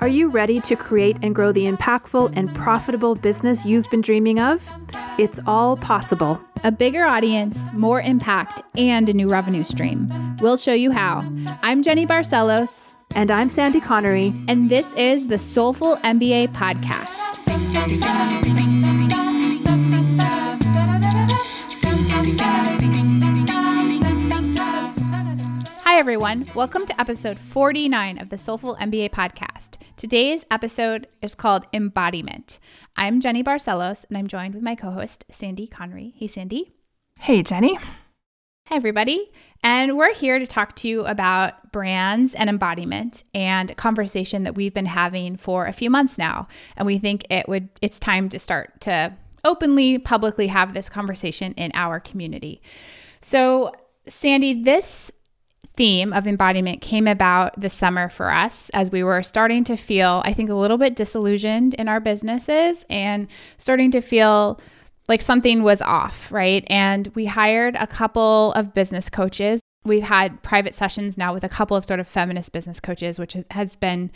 Are you ready to create and grow the impactful and profitable business you've been dreaming of? It's all possible. A bigger audience, more impact, and a new revenue stream. We'll show you how. I'm Jenny Barcelos. And I'm Sandy Connery. And this is the Soulful MBA Podcast. Everyone. Welcome to episode 49 of the Soulful MBA podcast. Today's episode is called Embodiment. I'm Jenny Barcelos, and I'm joined with my co host, Sandy Connery. Hey, Sandy. Hey, Jenny. Hi, everybody. And we're here to talk to you about brands and embodiment and a conversation that we've been having for a few months now. And we think it would it's time to start to openly, publicly have this conversation in our community. So, Sandy, this theme of embodiment came about this summer for us as we were starting to feel, I think, a little bit disillusioned in our businesses and starting to feel like something was off, right? And we hired a couple of business coaches. We've had private sessions now with a couple of sort of feminist business coaches, which has been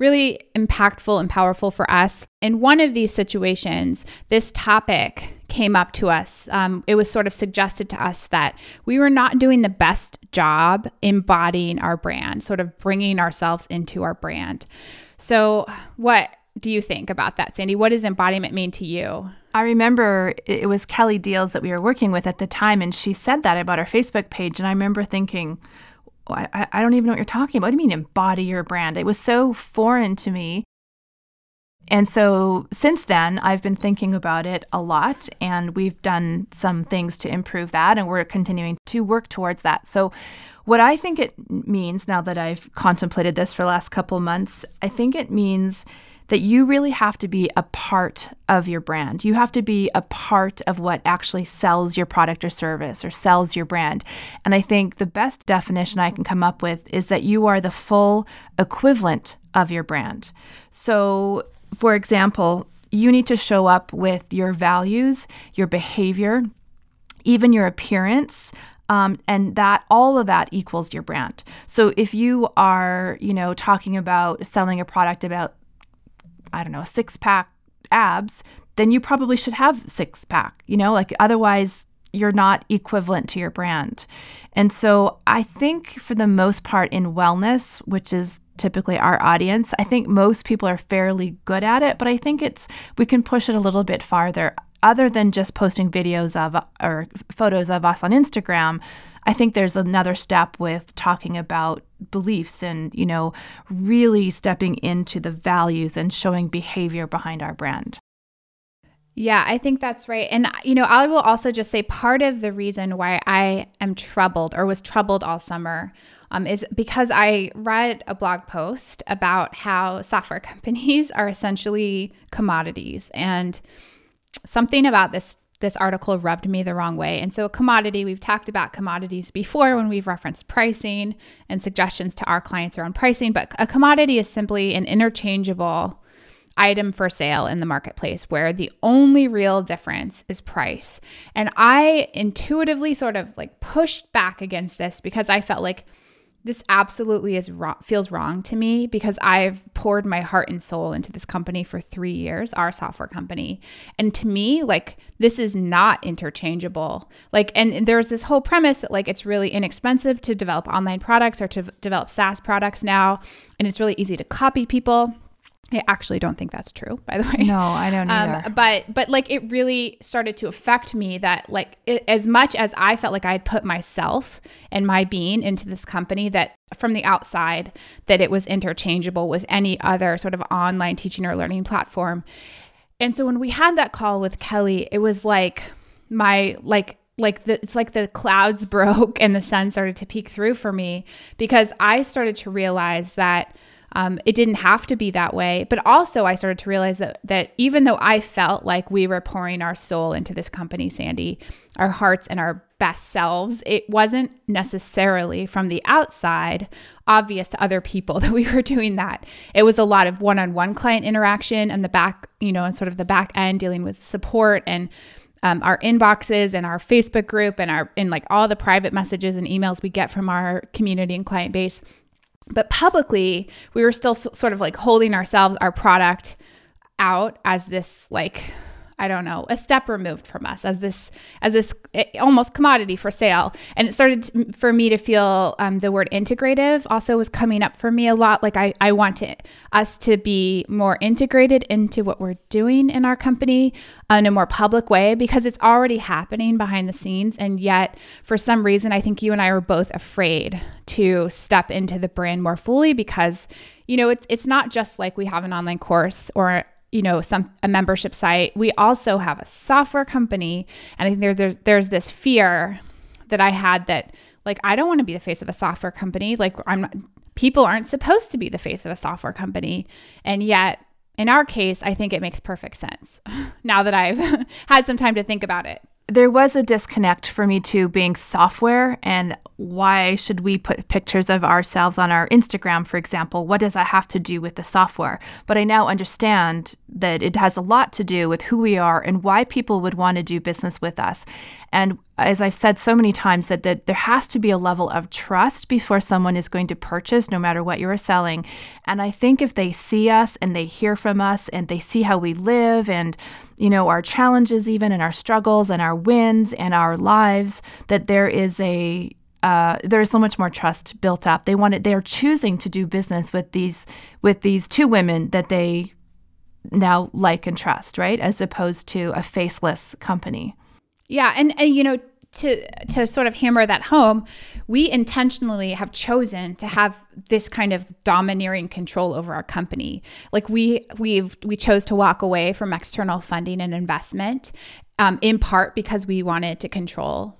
really impactful and powerful for us. In one of these situations, this topic came up to us. Um, it was sort of suggested to us that we were not doing the best job embodying our brand, sort of bringing ourselves into our brand. So, what do you think about that, Sandy? What does embodiment mean to you? I remember it was Kelly Diels that we were working with at the time, and she said that about our Facebook page. And I remember thinking, Oh, I, I don't even know what you're talking about. What do you mean embody your brand? It was so foreign to me. And so since then, I've been thinking about it a lot, and we've done some things to improve that, and we're continuing to work towards that. So, what I think it means now that I've contemplated this for the last couple months, I think it means that you really have to be a part of your brand. You have to be a part of what actually sells your product or service or sells your brand. And I think the best definition I can come up with is that you are the full equivalent of your brand. So, for example, you need to show up with your values, your behavior, even your appearance, um, and that all of that equals your brand. So if you are, you know, talking about selling a product about I don't know, six pack abs, then you probably should have six pack, you know, like otherwise you're not equivalent to your brand. And so I think for the most part in wellness, which is typically our audience, I think most people are fairly good at it, but I think it's we can push it a little bit farther other than just posting videos of or photos of us on Instagram. I think there's another step with talking about beliefs and, you know, really stepping into the values and showing behavior behind our brand. Yeah, I think that's right. And, you know, I will also just say part of the reason why I am troubled or was troubled all summer um, is because I read a blog post about how software companies are essentially commodities. And something about this this article rubbed me the wrong way. And so, a commodity, we've talked about commodities before when we've referenced pricing and suggestions to our clients around pricing, but a commodity is simply an interchangeable item for sale in the marketplace where the only real difference is price. And I intuitively sort of like pushed back against this because I felt like this absolutely is feels wrong to me because I've poured my heart and soul into this company for three years, our software company. And to me, like, this is not interchangeable. Like, and there's this whole premise that, like, it's really inexpensive to develop online products or to develop SaaS products now. And it's really easy to copy people. I actually don't think that's true, by the way. No, I don't um, either. Um, but but like it really started to affect me that like it, as much as I felt like I had put myself and my being into this company, that from the outside that it was interchangeable with any other sort of online teaching or learning platform. And so when we had that call with Kelly, it was like my like like the, it's like the clouds broke and the sun started to peek through for me because I started to realize that um, it didn't have to be that way. But also, I started to realize that that even though I felt like we were pouring our soul into this company, Sandy, our hearts and our best selves, it wasn't necessarily from the outside obvious to other people that we were doing that. It was a lot of one-on-one client interaction and the back, you know, and sort of the back end dealing with support and um, our inboxes and our Facebook group and our in like all the private messages and emails we get from our community and client base. But publicly, we were still sort of like holding ourselves, our product out as this like I don't know, a step removed from us as this as this eh, almost commodity for sale. And it started to, for me to feel um, the word integrative also was coming up for me a lot. Like I I want wanted us to be more integrated into what we're doing in our company in a more public way because it's already happening behind the scenes. And yet, for some reason, I think you and I were both afraid to step into the brand more fully because you know it's it's not just like we have an online course or you know some a membership site. We also have a software company and i think there, there's there's this fear that i had that like i don't want to be the face of a software company. Like i'm not, people aren't supposed to be the face of a software company. And yet in our case i think it makes perfect sense now that i've had some time to think about it there was a disconnect for me too being software and why should we put pictures of ourselves on our Instagram for example? What does that have to do with the software? But I now understand that it has a lot to do with who we are and why people would want to do business with us. And as I've said so many times, that, that there has to be a level of trust before someone is going to purchase, no matter what you're selling. And I think if they see us and they hear from us and they see how we live and, you know, our challenges, even and our struggles and our wins and our lives, that there is a uh, there is so much more trust built up. They want it. They are choosing to do business with these with these two women that they now like and trust, right? As opposed to a faceless company. Yeah, and, and you know, to to sort of hammer that home, we intentionally have chosen to have this kind of domineering control over our company. Like we we've we chose to walk away from external funding and investment, um, in part because we wanted to control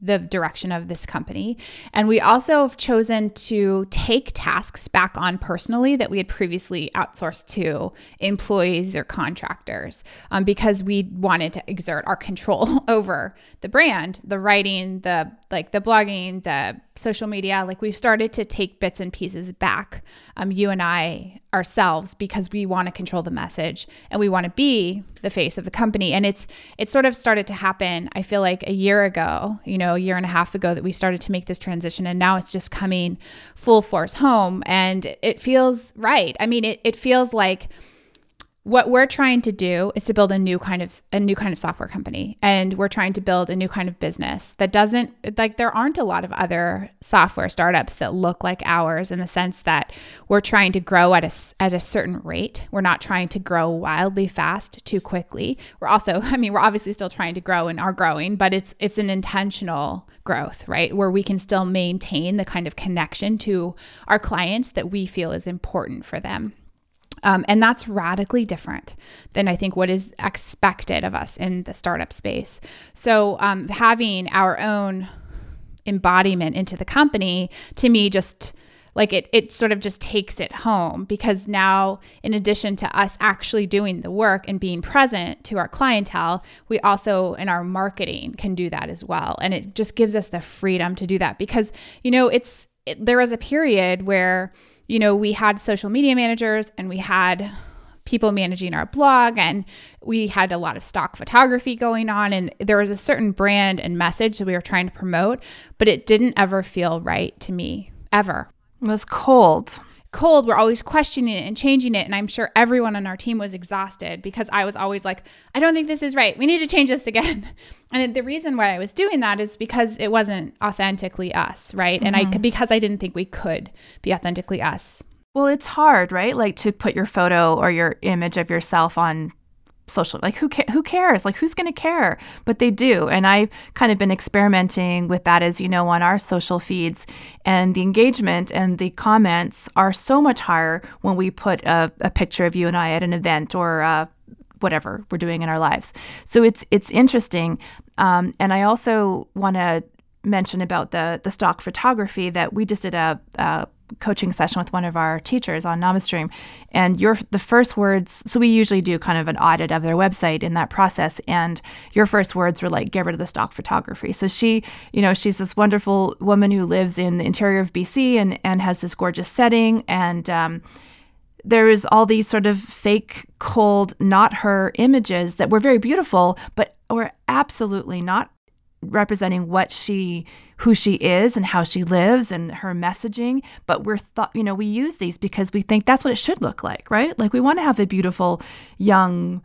the direction of this company. And we also have chosen to take tasks back on personally that we had previously outsourced to employees or contractors um, because we wanted to exert our control over the brand, the writing, the like the blogging, the social media. Like we've started to take bits and pieces back, um, you and I ourselves, because we want to control the message and we want to be the face of the company. And it's it sort of started to happen. I feel like a year ago, you know, a year and a half ago, that we started to make this transition, and now it's just coming full force home, and it feels right. I mean, it it feels like what we're trying to do is to build a new kind of a new kind of software company. And we're trying to build a new kind of business that doesn't like there aren't a lot of other software startups that look like ours in the sense that we're trying to grow at a at a certain rate. We're not trying to grow wildly fast too quickly. We're also i mean we're obviously still trying to grow and are growing but it's it's an intentional growth right? Where we can still maintain the kind of connection to our clients that we feel is important for them um, and that's radically different than I think what is expected of us in the startup space. So, um, having our own embodiment into the company to me just like it it sort of just takes it home because now in addition to us actually doing the work and being present to our clientele we also in our marketing can do that as well and it just gives us the freedom to do that because you know it's it, there was a period where you know, we had social media managers and we had people managing our blog and we had a lot of stock photography going on and there was a certain brand and message that we were trying to promote, but it didn't ever feel right to me ever. It was cold cold, we're always questioning it and changing it. And I'm sure everyone on our team was exhausted because I was always like, I don't think this is right. We need to change this again. And the reason why I was doing that is because it wasn't authentically us, right? Mm-hmm. And I mm-hmm. because I didn't think we could be authentically us. Well, it's hard, right? Like to put your photo or your image of yourself on social like who ca- who cares? Like who's going to care? But they do and i've kind of been experimenting with that as you know on our social feeds. And the engagement and the comments are so much higher when we put a, a picture of you and i at an event or uh, whatever we're doing in our lives. So it's it's interesting um, and i also want to mention about the the stock photography that we just did a, a coaching session with one of our teachers on NamaStream, and your the first words. So we usually do kind of an audit of their website in that process, and your first words were like, "Get rid of the stock photography." So she, you know, she's this wonderful woman who lives in the interior of BC and and has this gorgeous setting and. Um, there is all these sort of fake, cold, not her images that were very beautiful, but were absolutely not representing what she who she is and how she lives and her messaging but we're thought you know we use these because we think that's what it should look like right? Like we want to have a beautiful young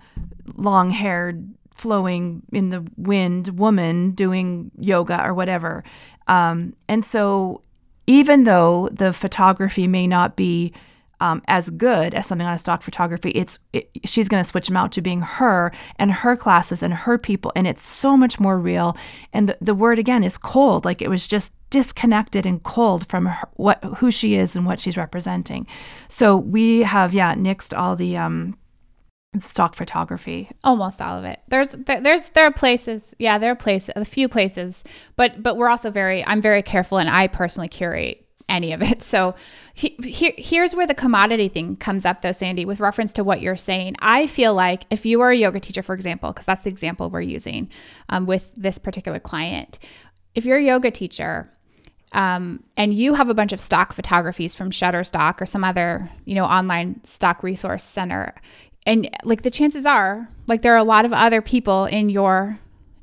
long haired flowing in the wind woman doing yoga or whatever. Um, and so even though the photography may not be um, as good as something on a stock photography. It's it, she's going to switch them out to being her and her classes and her people, and it's so much more real. And the, the word again is cold, like it was just disconnected and cold from her, what who she is and what she's representing. So we have yeah nixed all the um, stock photography almost all of it there's there, there's there are places yeah there are places a few places but but we're also very i'm very careful and i personally curate any of it. So he, he, here's where the commodity thing comes up, though, Sandy, with reference to what you're saying. I feel like if you are a yoga teacher, for example, because that's the example we're using um, with this particular client, if you're a yoga teacher, um, and you have a bunch of stock photographies from Shutterstock or some other, you know, online stock resource center, and like the chances are, like there are a lot of other people in your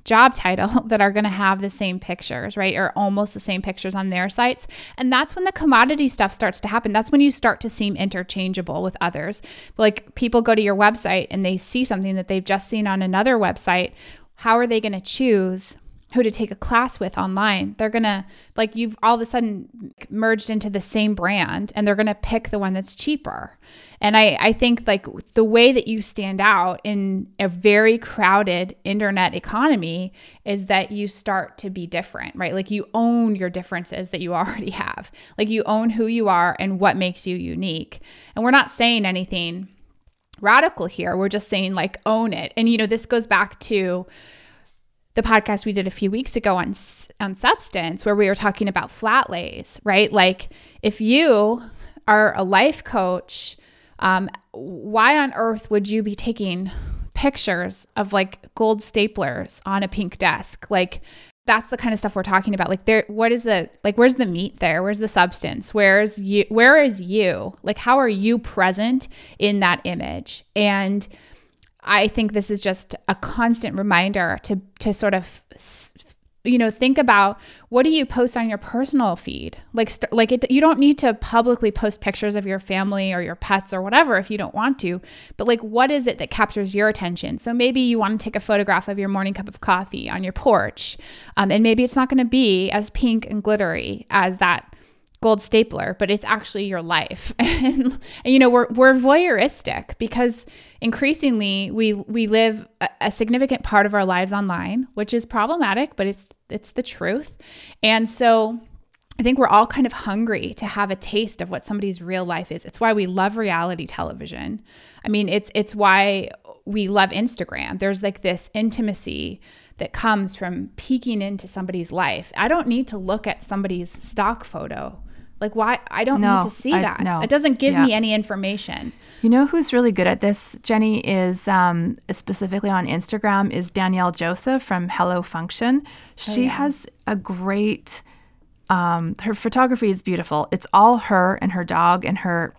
job title that are going to have the same pictures, right? Or almost the same pictures on their sites. And that's when the commodity stuff starts to happen. That's when you start to seem interchangeable with others. Like people go to your website and they see something that they've just seen on another website. How are they going to choose who to take a class with online. They're going to, like, you've all of a sudden merged into the same brand and they're going to pick the one that's cheaper. And I, I think, like, the way that you stand out in a very crowded internet economy is that you start to be different, right? Like, you own your differences that you already have. Like, you own who you are and what makes you unique. And we're not saying anything radical here. We're just saying, like, own it. And, you know, this goes back to, the podcast we did a few weeks ago on on substance where we were talking about flat lays, right? Like if you are a life coach, um, why on earth would you be taking pictures of like gold staplers on a pink desk? Like that's the kind of stuff we're talking about. Like there what is the like where's the meat there? Where's the substance? Where's you where is you? Like how are you present in that image? And I think this is just a constant reminder to to sort of you know think about what do you post on your personal feed? Like st- like it, you don't need to publicly post pictures of your family or your pets or whatever if you don't want to but like what is it that captures your attention? So maybe you want to take a photograph of your morning cup of coffee on your porch um, and maybe it's not going to be as pink and glittery as that gold stapler, but it's actually your life. and, you know, we're we're voyeuristic because increasingly we we live a, a, significant part of our lives online, which is problematic, but it's it's the truth. And so I think we're all kind of hungry to have a taste of what somebody's real life is. It's why we love reality television. I mean, it's it's why we love Instagram. There's like this intimacy that comes from peeking into somebody's life. I don't need to look at somebody's stock photo like why I don't no, need to see I, that. No. It doesn't give yeah. me any information. You know who's really good at this, Jenny, is um, specifically on Instagram is Danielle Joseph from Hello Function. Oh, she oh, yeah. has a great um, her photography is beautiful. It's all her and her dog and her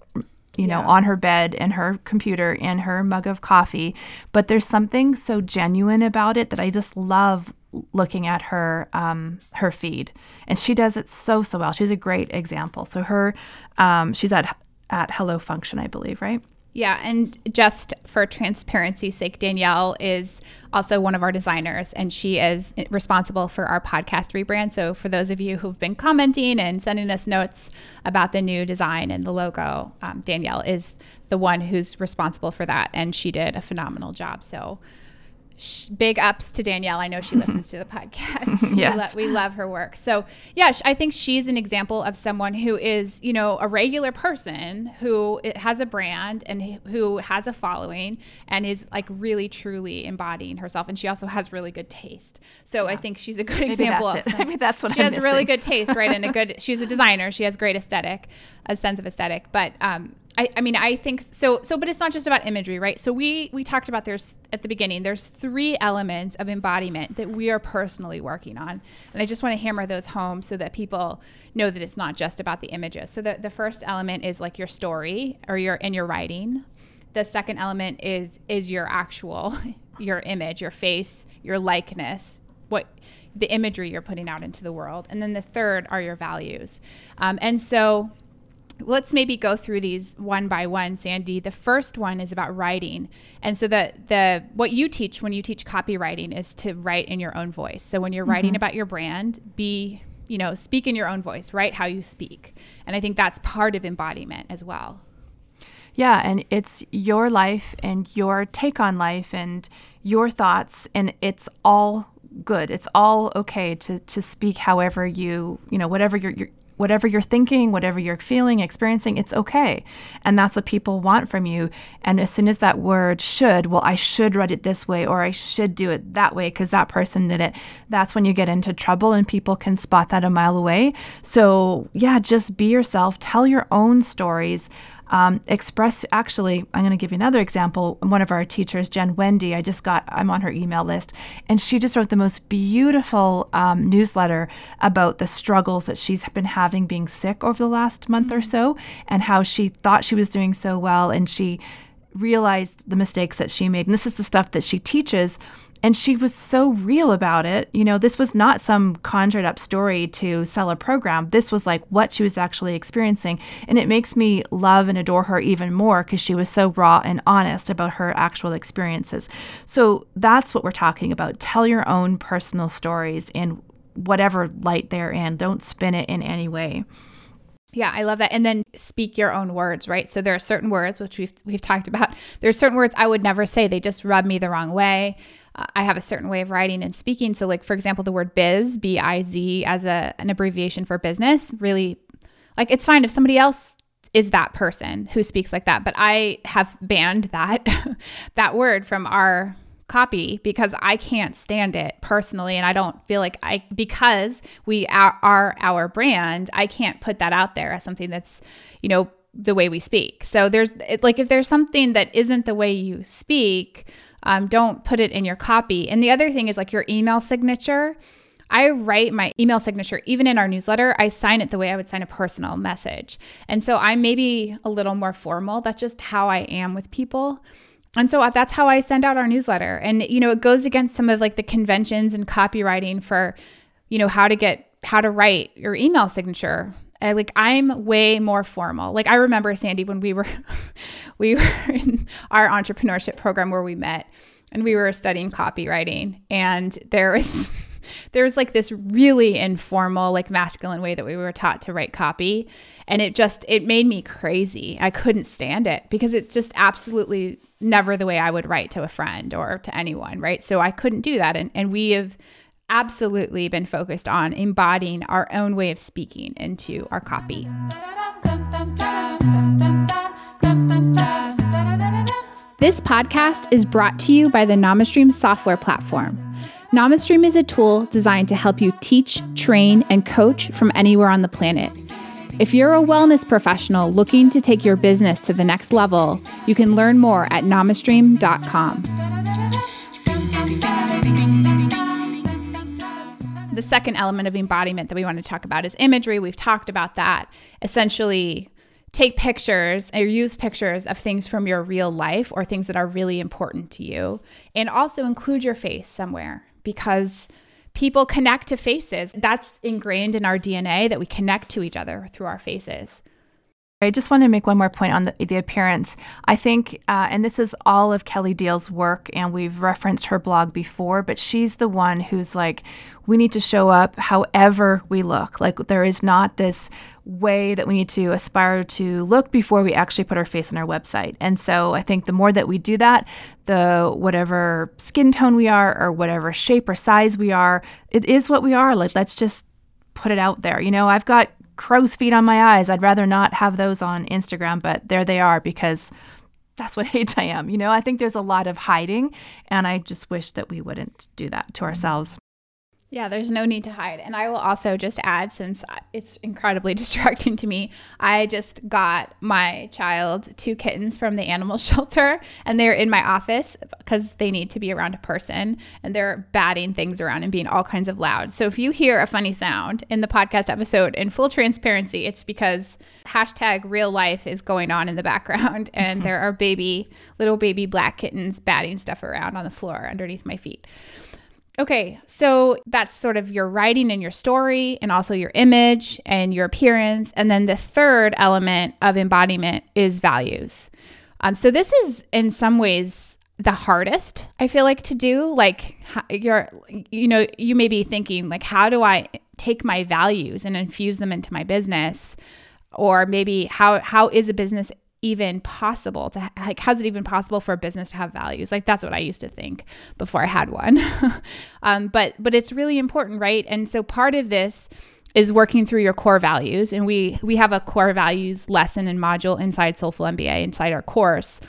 you know, yeah. on her bed and her computer and her mug of coffee. But there's something so genuine about it that I just love looking at her um, her feed, and she does it so so well. She's a great example. So her, um, she's at at Hello Function, I believe, right? Yeah, and just for transparency's sake, Danielle is also one of our designers, and she is responsible for our podcast rebrand. So, for those of you who've been commenting and sending us notes about the new design and the logo, um, Danielle is the one who's responsible for that, and she did a phenomenal job. So, big ups to Danielle. I know she listens to the podcast. yes. We, lo- we, love her work. So, yeah, I think she's an example of someone who is, you know, a regular person who has a brand and who has a following and is like really truly embodying herself. And she also has really good taste. So, yeah. I think she's a good Maybe example of Maybe that's what she I'm has missing. really good taste, right? And a good, she's a designer. She has great aesthetic, a sense of aesthetic. But, um, I, I mean I think so so but it's not just about imagery right? So we we talked about there's at the beginning there's three elements of embodiment that we are personally working on. And I just want to hammer those home so that people know that it's not just about the images. So the, the first element is like your story or your in your writing. The second element is is your actual your image your face your likeness what the imagery you're putting out into the world. And then the third are your values. Um, and so let's maybe go through these one by one sandy. The first one is about writing. And so the the what you teach when you teach copywriting is to write in your own voice. So when you're mm-hmm. writing about your brand be you know speak in your own voice write how you speak. And i think that's part of embodiment as well. Yeah and it's your life and your take on life and your thoughts and it's all good. It's all okay to to speak however you you know whatever your, your whatever you're thinking, whatever you're feeling, experiencing, it's okay. And that's what people want from you. And as soon as that word should, well, I should write it this way or I should do it that way because that person did it, that's when you get into trouble and people can spot that a mile away. So, yeah, just be yourself, tell your own stories um, express actually i'm going to give you another example one of our teachers jen wendy i just got i'm on her email list and she just wrote the most beautiful um, newsletter about the struggles that she's been having being sick over the last month or mm-hmm. so and how she thought she was doing so well and she realized the mistakes that she made and this is the stuff that she teaches and she was so real about it. You know, this was not some conjured up story to sell a program. This was like what she was actually experiencing. And it makes me love and adore her even more because she was so raw and honest about her actual experiences. So that's what we're talking about. Tell your own personal stories in whatever light they're in, don't spin it in any way. Yeah, I love that. And then speak your own words, right? So there are certain words which we've we've talked about. There's certain words I would never say. They just rub me the wrong way. I have a certain way of writing and speaking. So, like for example, the word biz, B I Z, as a an abbreviation for business, really, like it's fine if somebody else is that person who speaks like that, but I have banned that that word from our copy because I can't stand it personally and I don't feel like I because we are, are our brand, I can't put that out there as something that's, you know, the way we speak. So there's like if there's something that isn't the way you speak, um, don't put it in your copy. And the other thing is like your email signature. I write my email signature, even in our newsletter, I sign it the way I would sign a personal message. And so I'm maybe a little more formal. That's just how I am with people. And so uh, that's how I send out our newsletter. And, you know, it goes against some of like the conventions and copywriting for, you know, how to get, how to write your email signature. I, like I'm way more formal. Like I remember Sandy when we were we were in our entrepreneurship program where we met and we were studying copywriting and there was there was like this really informal like masculine way that we were taught to write copy and it just it made me crazy. I couldn't stand it because it just absolutely never the way I would write to a friend or to anyone, right? So I couldn't do that and and we have absolutely been focused on embodying our own way of speaking into our copy. This podcast is brought to you by the NamaStream software platform. NamaStream is a tool designed to help you teach, train, and coach from anywhere on the planet. If you're a wellness professional looking to take your business to the next level, you can learn more at namastream.com the second element of embodiment that we want to talk about is imagery. We've talked about that. Essentially, take pictures or use pictures of things from your real life or things that are really important to you, and also include your face somewhere because people connect to faces. That's ingrained in our DNA that we connect to each other through our faces. I just want to make one more point on the, the appearance. I think, uh, and this is all of Kelly Diels' work, and we've referenced her blog before, but she's the one who's like, we need to show up however we look. Like, there is not this way that we need to aspire to look before we actually put our face on our website. And so I think the more that we do that, the whatever skin tone we are, or whatever shape or size we are, it is what we are. Like, let's just put it out there. You know, I've got crow's feet on my eyes. I'd rather not have those on Instagram, but there they are because that's what age I am. You know, I think there's a lot of hiding, and I just wish that we wouldn't do that to ourselves. Yeah, there's no need to hide. And I will also just add, since it's incredibly distracting to me, I just got my child two kittens from the animal shelter, and they're in my office because they need to be around a person, and they're batting things around and being all kinds of loud. So if you hear a funny sound in the podcast episode, in full transparency, it's because hashtag real life is going on in the background, and there are baby, little baby black kittens batting stuff around on the floor underneath my feet. Okay, so that's sort of your writing and your story, and also your image and your appearance. And then the third element of embodiment is values. Um, so this is in some ways the hardest I feel like to do. Like you're, you know, you may be thinking like, how do I take my values and infuse them into my business? Or maybe how how is a business even possible to like how's it even possible for a business to have values? Like that's what i used to think before i had one. Um, but but it's really important right? And so part of this is working through your core values. And we we have a core values lesson and module inside soulful mba inside our course.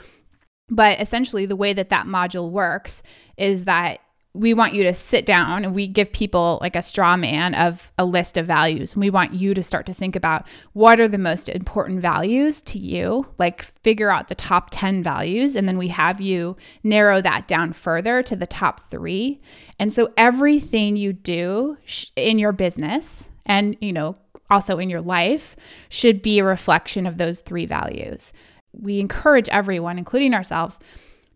But essentially the way that that module works is that we want you to sit down and we give people like a straw man of a list of values. And we want you to start to think about what are the most important values to you, like figure out the top 10 values. And then we have you narrow that down further to the top three. And so everything you do in your business and, you know, also in your life should be a reflection of those three values. We encourage everyone, including ourselves,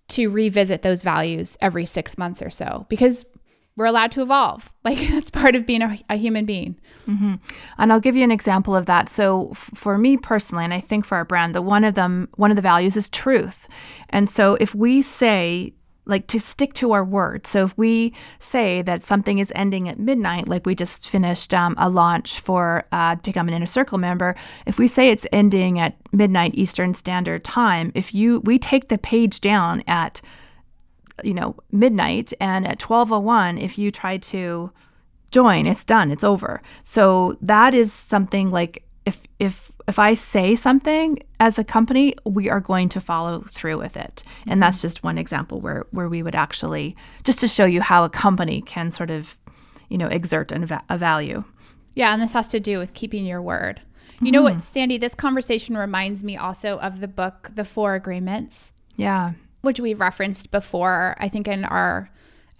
to revisit those values every six months or so because we're allowed to evolve. Like that's part of being a, a human being. Mm-hmm. And I'll give you an example of that. So f- for me personally, and I think for our brand, the one of them, one of the values is truth. And so if we say like to stick to our word. So if we say that something is ending at midnight, like we just finished um, a launch for uh, become an inner circle member, if we say it's ending at midnight Eastern Standard Time, if you we take the page down at you know midnight and at 1201 if you try to join it's done it's over so that is something like if if if I say something as a company, we are going to follow through with it. And that's just one example where where we would actually just to show you how a company can sort of, you know, exert an, a value. Yeah, and this has to do with keeping your word. You mm-hmm. know what, Sandy, this conversation reminds me also of the book The Four Agreements. Yeah. Which we've referenced before, I think in our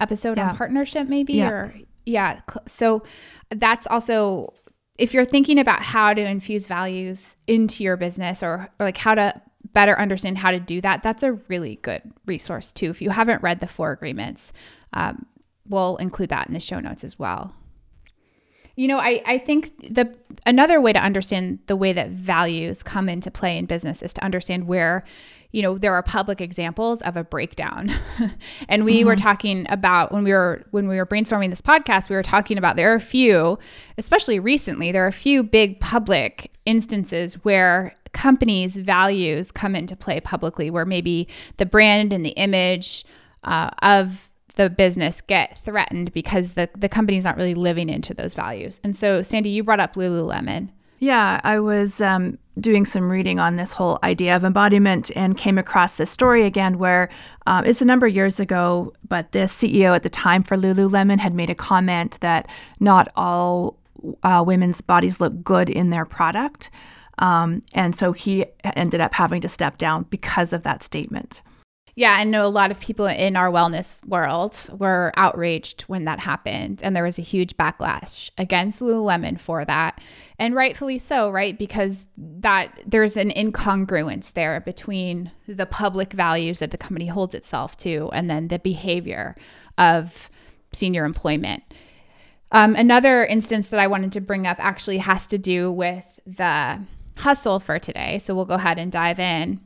episode yeah. on partnership maybe yeah. or yeah. So that's also if you're thinking about how to infuse values into your business or, or like how to better understand how to do that, that's a really good resource too. If you haven't read the four agreements, um, we'll include that in the show notes as well. You know, I, I think the another way to understand the way that values come into play in business is to understand where you know there are public examples of a breakdown. And we mm-hmm. were talking about when we were when we were brainstorming this podcast we were talking about there are a few especially recently there are a few big public instances where companies values come into play publicly where maybe the brand and the image uh, of the business get threatened because the, the company's not really living into those values. And so sandy you brought up lululemon. Yeah, I was um, doing some reading on this whole idea of embodiment and came across this story again where um, it's a number of years ago, but the CEO at the time for Lululemon had made a comment that not all uh, women's bodies look good in their product. Um, and so he ended up having to step down because of that statement. Yeah, I know a lot of people in our wellness world were outraged when that happened. And there was a huge backlash against Lululemon for that. And rightfully so, right? Because that there's an incongruence there between the public values that the company holds itself to and then the behavior of senior employment. Um, another instance that I wanted to bring up actually has to do with the hustle for today. So we'll go ahead and dive in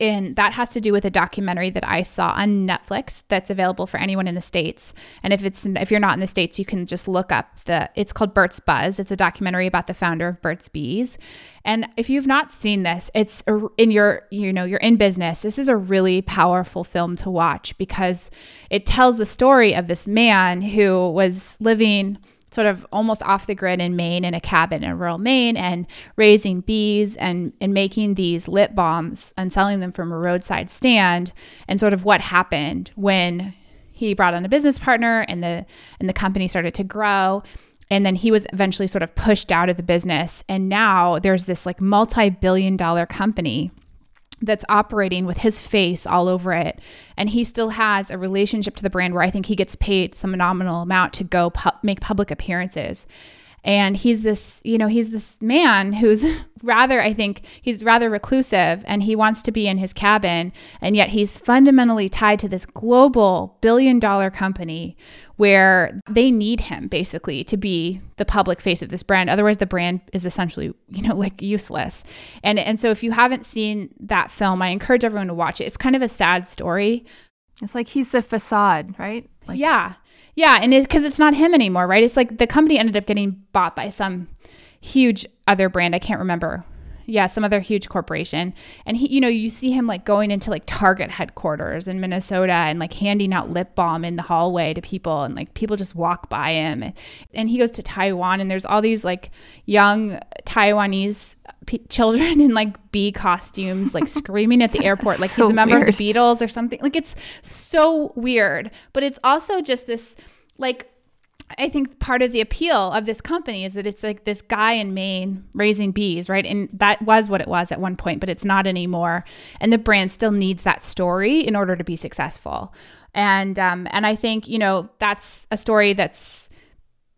and that has to do with a documentary that I saw on Netflix that's available for anyone in the states. And if it's if you're not in the states, you can just look up the. It's called Burt's Buzz. It's a documentary about the founder of Burt's Bees. And if you've not seen this, it's in your you know you're in business. This is a really powerful film to watch because it tells the story of this man who was living sort of almost off the grid in Maine in a cabin in rural Maine and raising bees and, and making these lip balms and selling them from a roadside stand and sort of what happened when he brought on a business partner and the and the company started to grow. And then he was eventually sort of pushed out of the business. And now there's this like multi-billion dollar company that's operating with his face all over it. And he still has a relationship to the brand where i think he gets paid some nominal amount to go pu- make public appearances and he's this you know he's this man who's rather i think he's rather reclusive and he wants to be in his cabin. And yet he's fundamentally tied to this global billion dollar company where they need him basically to be the public face of this brand. Otherwise the brand is essentially you know like useless. And and so if you haven't seen that film i encourage everyone to watch it. It's kind of a sad story. It's like he's the facade right? Like yeah yeah, and because it, it's not him anymore, right? It's like the company ended up getting bought by some huge other brand. I can't remember. Yeah, some other huge corporation. And he, you know, you see him like going into like Target headquarters in Minnesota and like handing out lip balm in the hallway to people and like people just walk by him. And he goes to Taiwan and there's all these like young Taiwanese p- children in like bee costumes like screaming at the airport like so he's a member weird. of the Beatles or something. Like it's so weird, but it's also just this like I think part of the appeal of this company is that it's like this guy in Maine raising bees, right? And that was what it was at one point, but it's not anymore. And the brand still needs that story in order to be successful. And um, and I think you know that's a story that's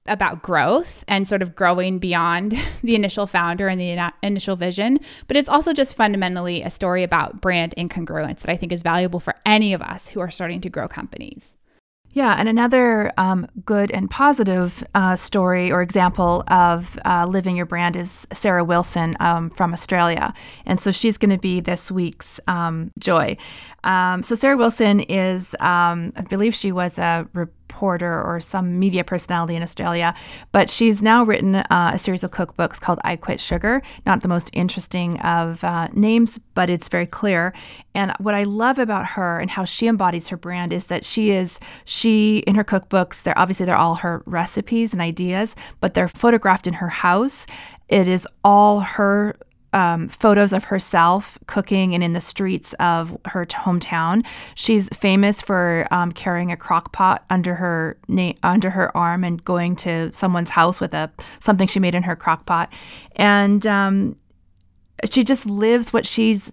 about growth and sort of growing beyond the initial founder and the initial vision, but it's also just fundamentally a story about brand incongruence that I think is valuable for any of us who are starting to grow companies. Yeah, and another um, good and positive uh, story or example of uh, living your brand is Sarah Wilson um, from Australia. And so she's going to be this week's um, joy. Um, so Sarah Wilson is, um, I believe she was a reporter or some media personality in Australia, but she's now written uh, a series of cookbooks called I Quit Sugar. Not the most interesting of uh, names, but it's very clear. And what I love about her and how she embodies her brand is that she is she in her cookbooks. They're obviously they're all her recipes and ideas, but they're photographed in her house. It is all her um, photos of herself cooking and in the streets of her hometown. She's famous for um, carrying a crock pot under her na- under her arm and going to someone's house with a something she made in her crock pot, and um, she just lives what she's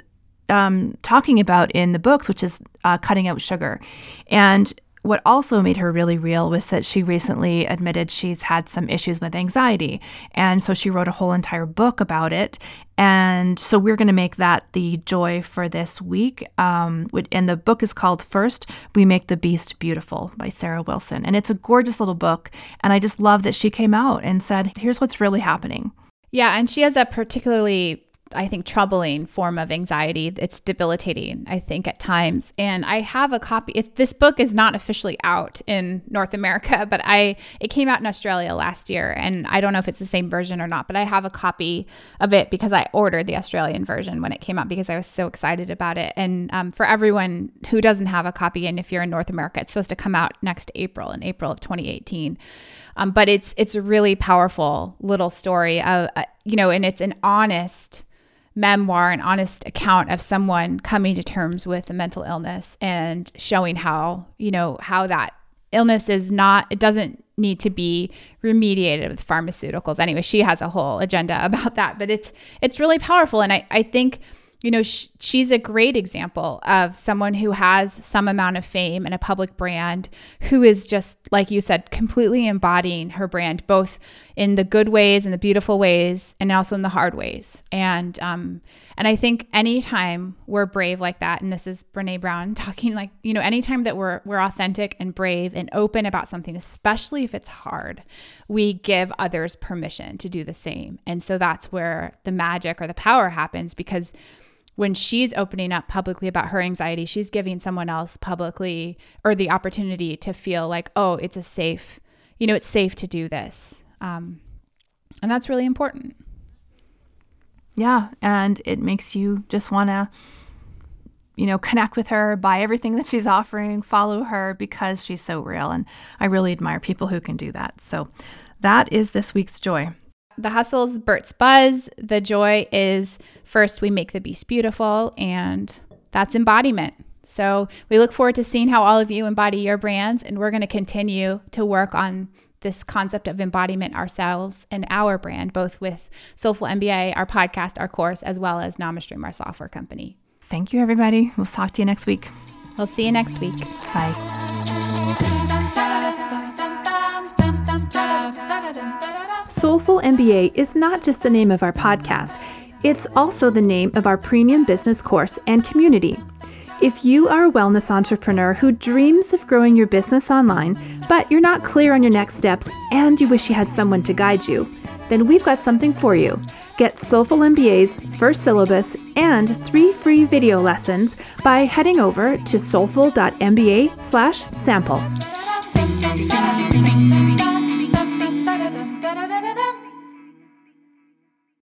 um, talking about in the books, which is uh, cutting out sugar, and what also made her really real was that she recently admitted she's had some issues with anxiety. And so she wrote a whole entire book about it. And so we're going to make that the joy for this week. Um, and the book is called First We Make the Beast Beautiful by Sarah Wilson. And it's a gorgeous little book. And I just love that she came out and said, here's what's really happening. Yeah. And she has a particularly I think, troubling form of anxiety. It's debilitating, I think, at times. And I have a copy. This book is not officially out in North America, but I it came out in Australia last year, and I don't know if it's the same version or not. But I have a copy of it because I ordered the Australian version when it came out because I was so excited about it. And um, for everyone who doesn't have a copy, and if you're in North America, it's supposed to come out next April, in April of 2018. Um, but it's it's a really powerful little story of uh, you know, and it's an honest memoir, an honest account of someone coming to terms with a mental illness and showing how, you know, how that illness is not, it doesn't need to be remediated with pharmaceuticals. Anyway, she has a whole agenda about that, but it's, it's really powerful. And I, I think, you know, sh- she's a great example of someone who has some amount of fame and a public brand who is just, like you said, completely embodying her brand, both in the good ways and the beautiful ways, and also in the hard ways. And um, and I think anytime we're brave like that, and this is Brene Brown talking, like you know, anytime that we're we're authentic and brave and open about something, especially if it's hard, we give others permission to do the same. And so that's where the magic or the power happens because when she's opening up publicly about her anxiety, she's giving someone else publicly or the opportunity to feel like, oh, it's a safe, you know, it's safe to do this. Um, and that's really important. Yeah. And it makes you just want to, you know, connect with her, buy everything that she's offering, follow her because she's so real. And I really admire people who can do that. So that is this week's joy. The hustle's Burt's Buzz. The joy is first we make the beast beautiful, and that's embodiment. So we look forward to seeing how all of you embody your brands, and we're going to continue to work on this concept of embodiment ourselves and our brand, both with Soulful MBA, our podcast, our course, as well as Namastream, our software company. Thank you, everybody. We'll talk to you next week. We'll see you next week. Bye. Soulful MBA is not just the name of our podcast, it's also the name of our premium business course and community. If you are a wellness entrepreneur who dreams of growing your business online, but you're not clear on your next steps and you wish you had someone to guide you, then we've got something for you. Get Soulful MBA's first syllabus and three free video lessons by heading over to soulful.mba/sample.